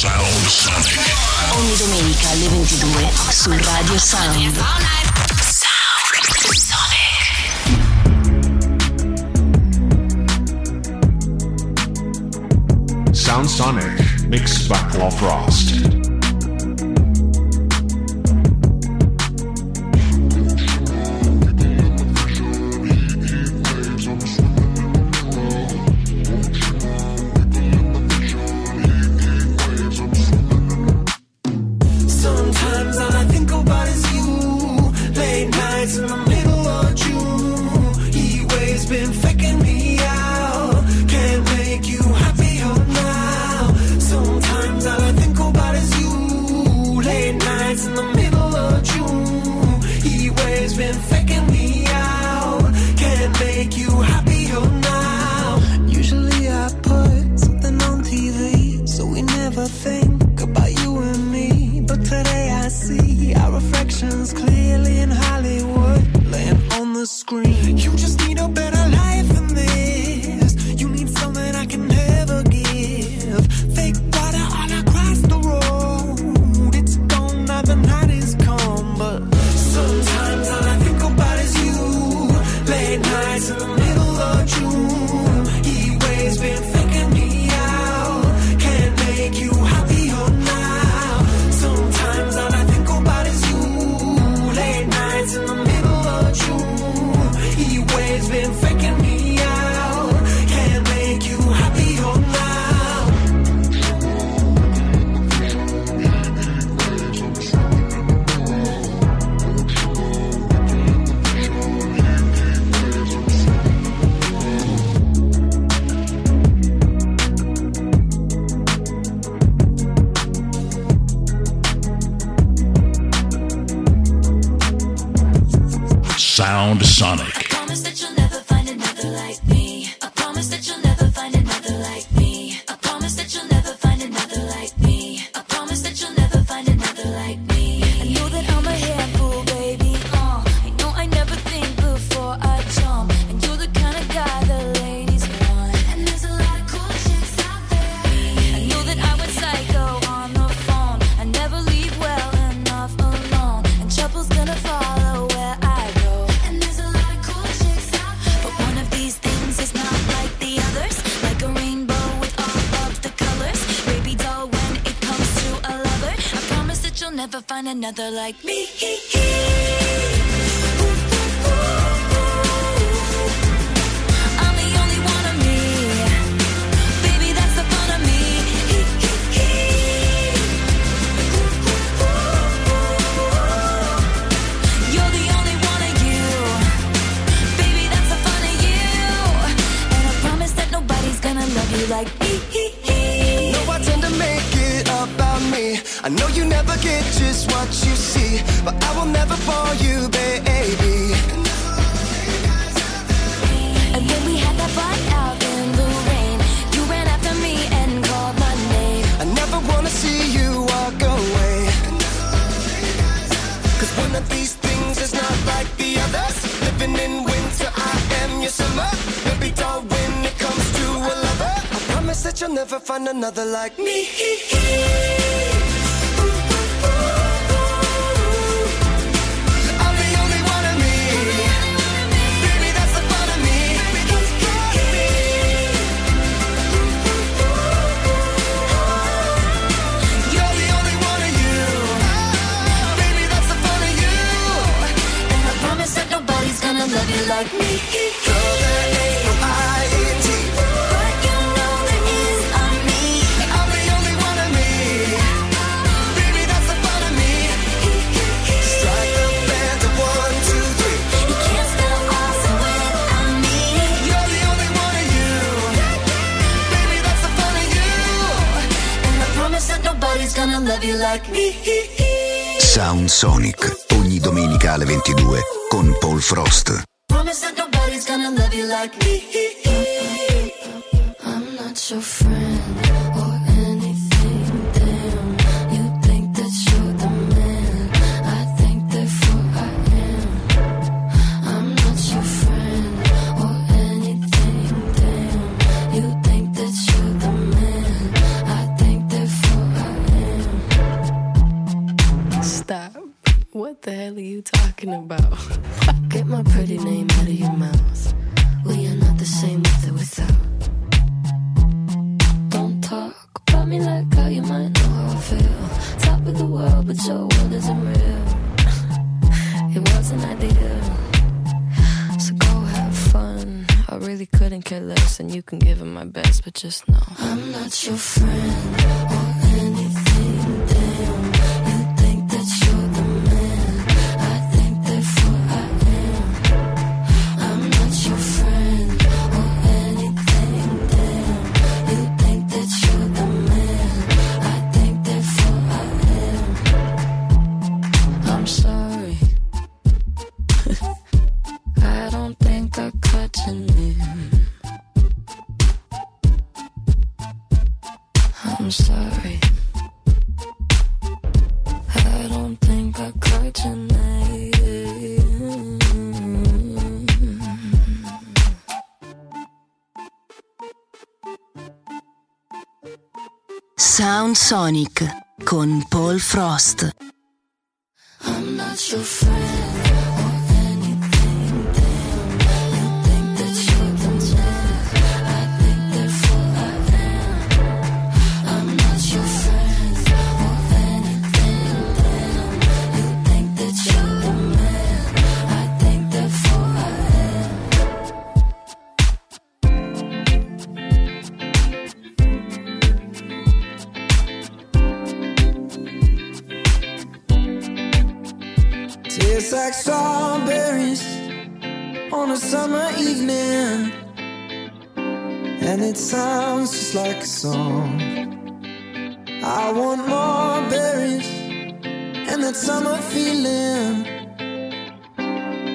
Sound Sonic. Ogni domenica alle 22 su Radio Sound. Sound Sonic. Sound mixed by Paul Frost. Sonic. Sound Sonic con Paul Frost. I'm not your friend. tastes like a song. I want more berries and that summer feeling.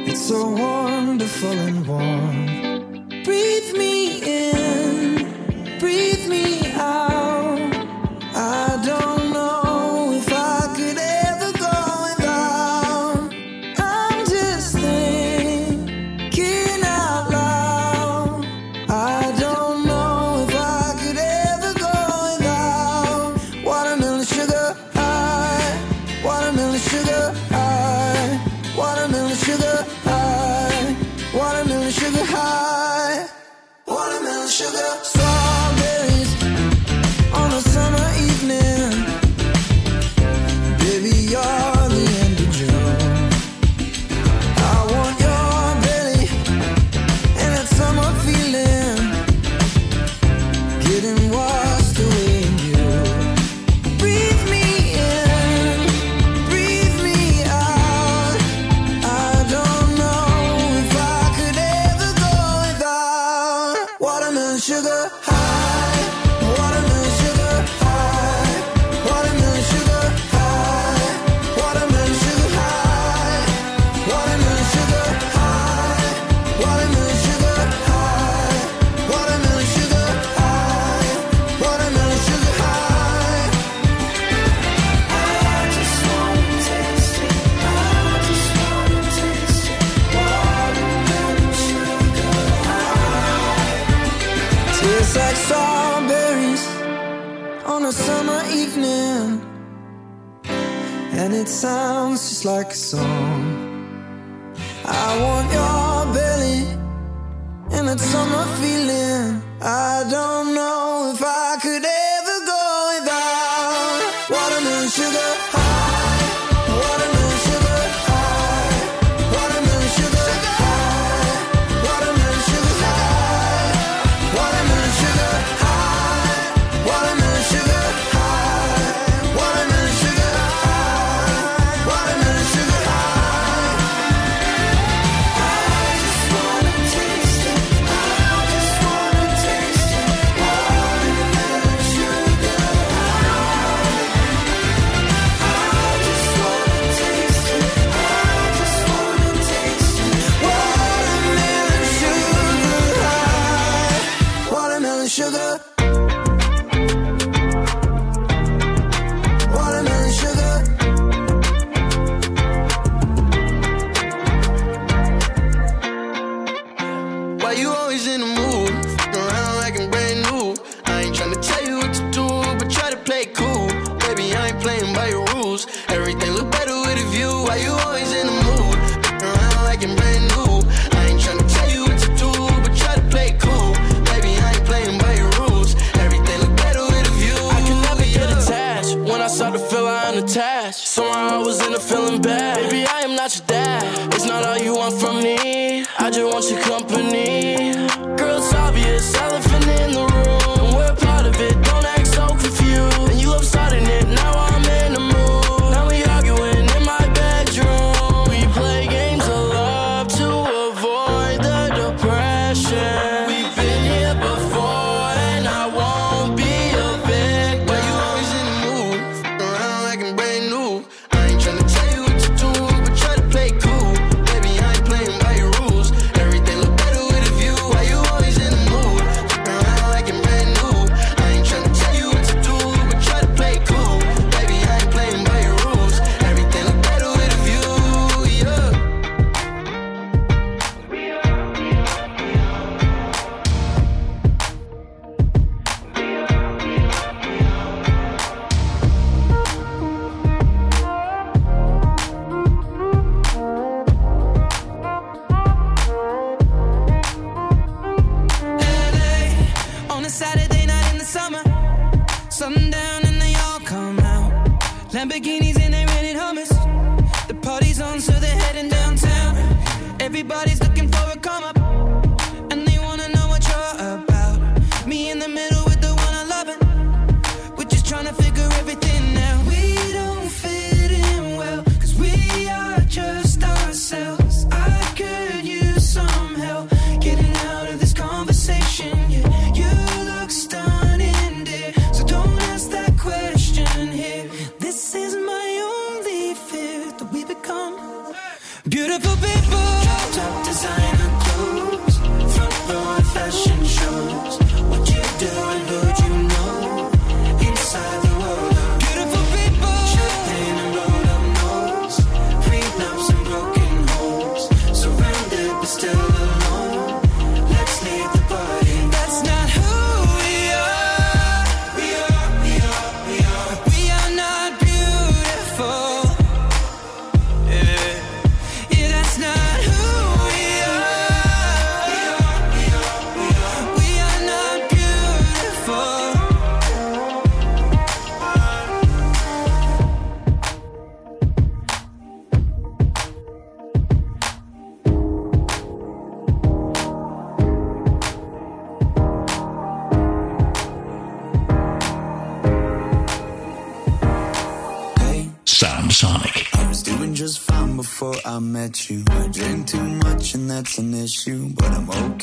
It's so wonderful and warm. sugar. downtown. Everybody's looking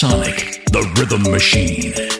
Sonic, the rhythm machine.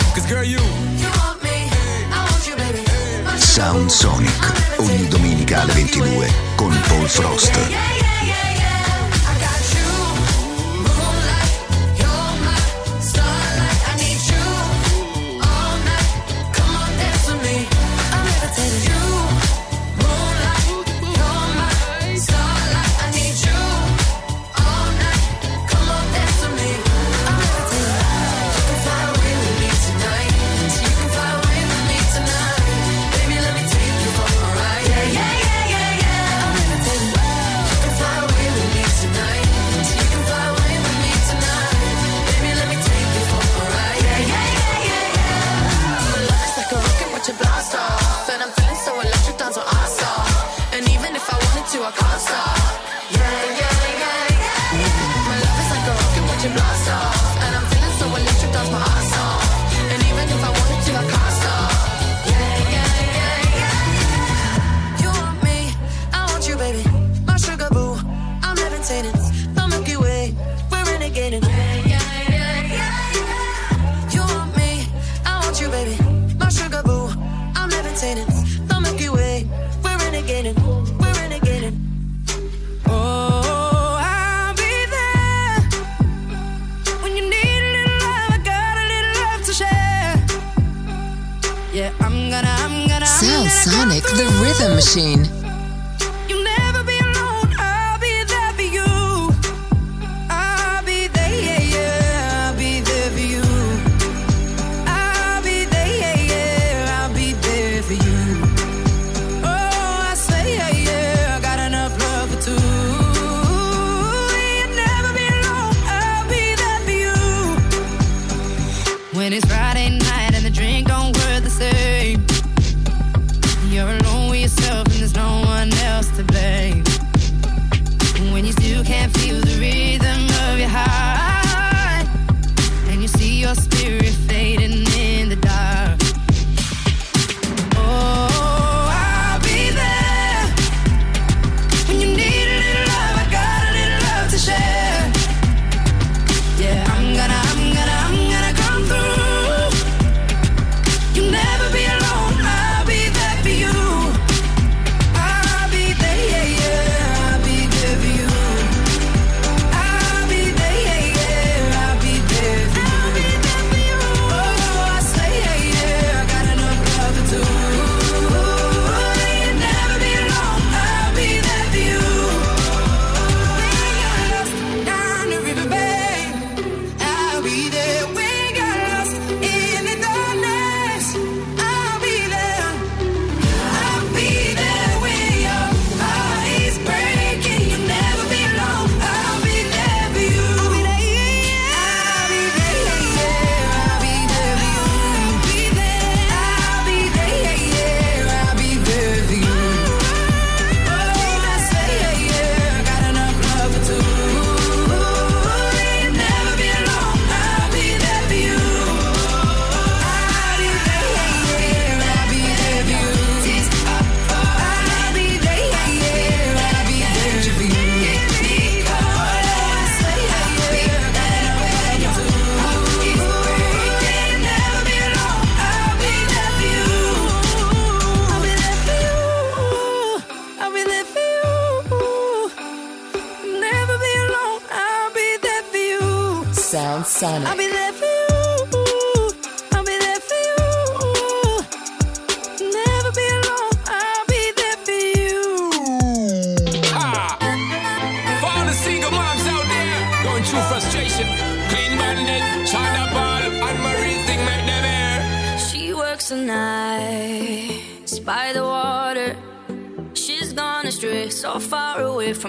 Cause girl you, you want me, I want you baby. Sound Sonic, ogni domenica alle 22 con Paul Frost.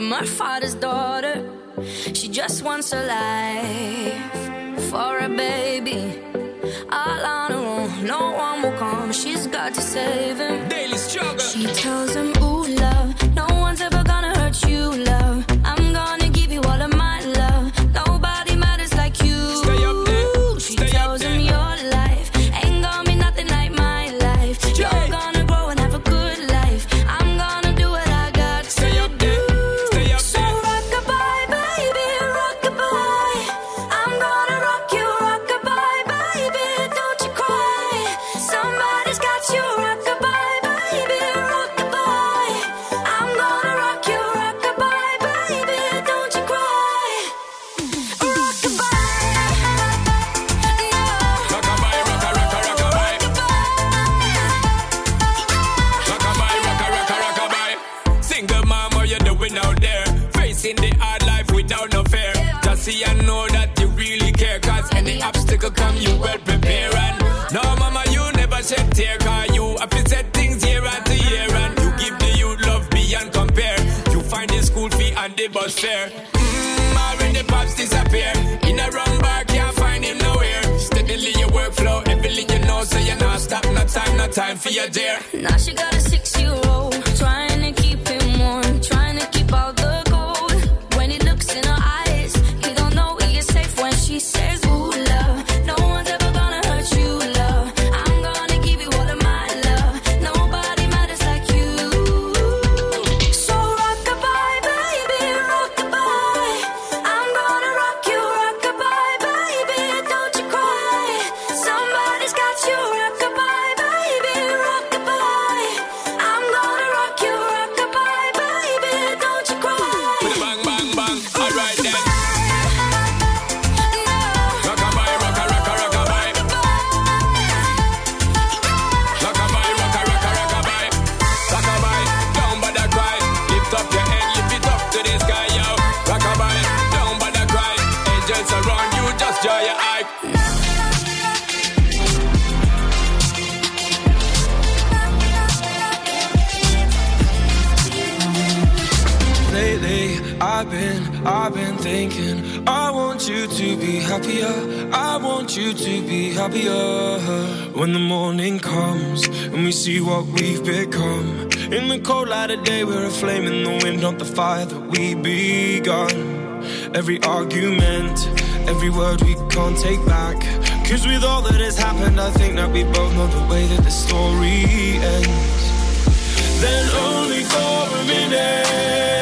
my father's daughter. She just wants a life for a baby. All on her own, no one will come. She's got to save him. obstacle come, you well prepare. And no, mama, you never shed tear, cause you have to set things here and to here And you give the youth love beyond compare. You find the school fee and the bus fare. Mmm, already the pops disappear. In a wrong bar, can't find him nowhere. Steadily your workflow, everything you know, so you're not stop. No time, no time for your dear. Now she got a six year old. see what we've become. In the cold light of day, we're a flame in the wind, not the fire that we begun. Every argument, every word we can't take back. Cause with all that has happened, I think that we both know the way that the story ends. Then only for a minute.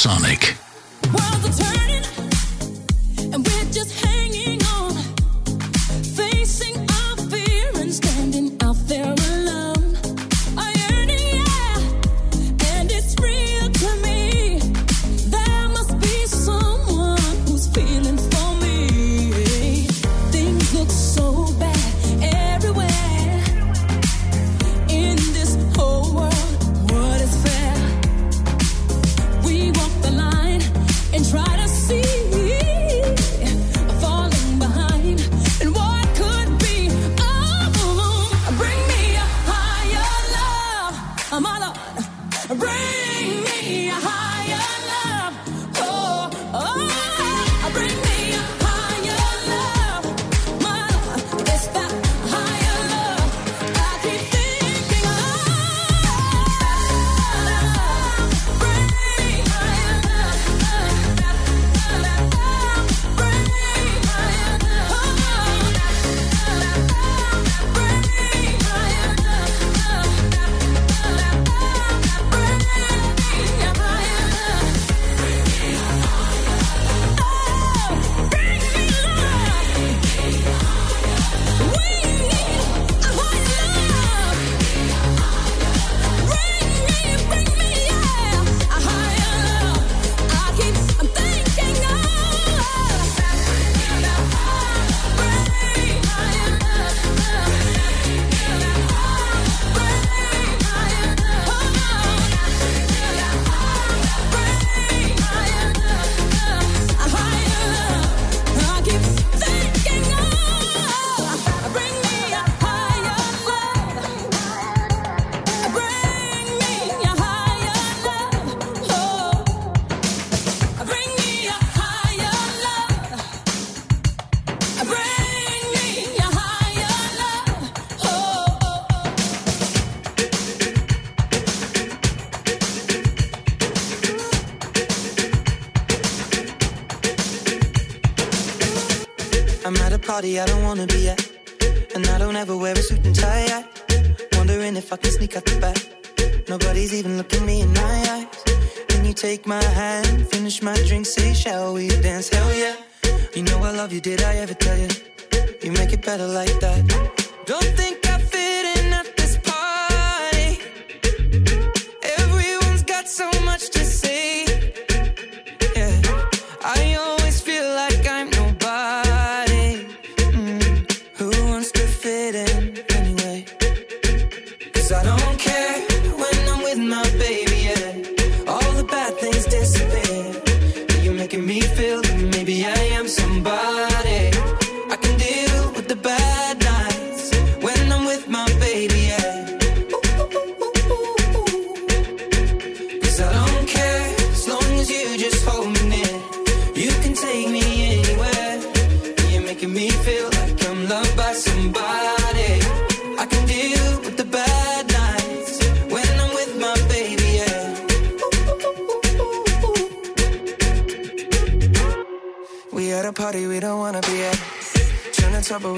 Sonic.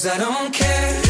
Cause I don't care.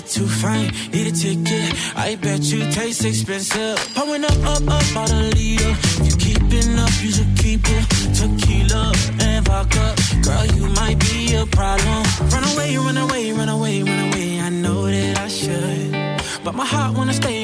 you're too fine, need a ticket. I bet you taste expensive. Pouring up, up, up, on a leader. You keeping up, you should keep it. Tequila and vodka, girl, you might be a problem. Run away, run away, run away, run away. I know that I should, but my heart wanna stay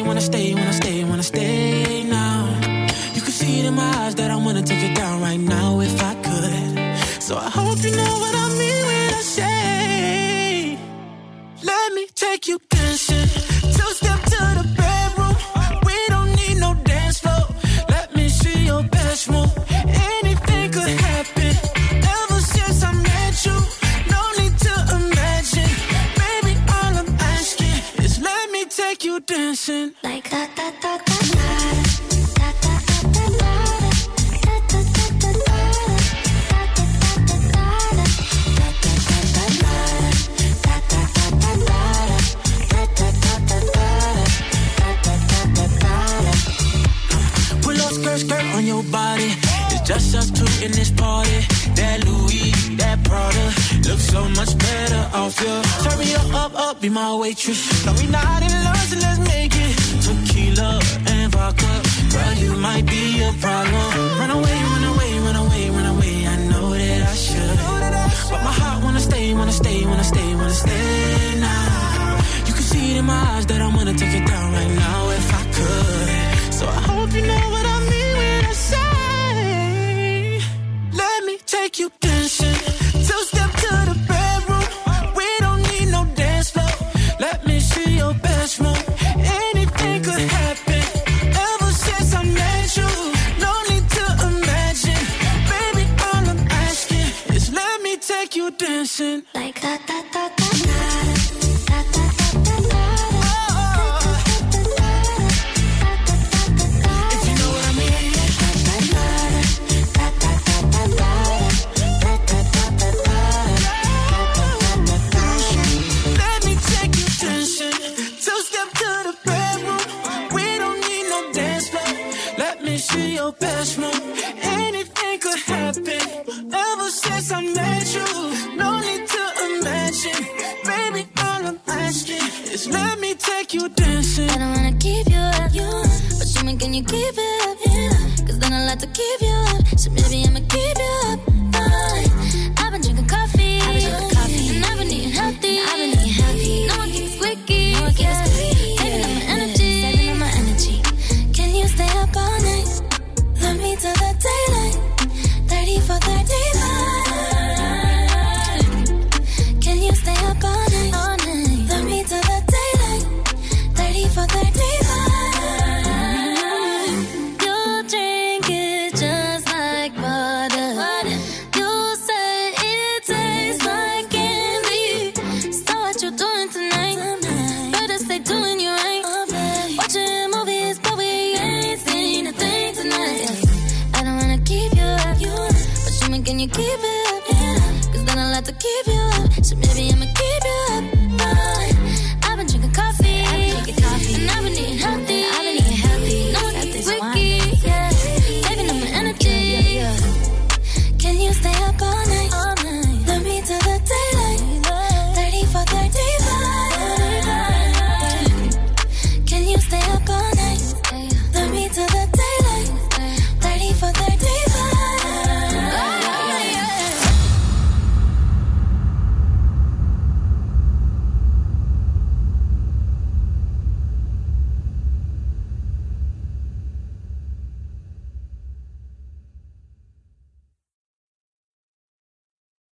seu pés,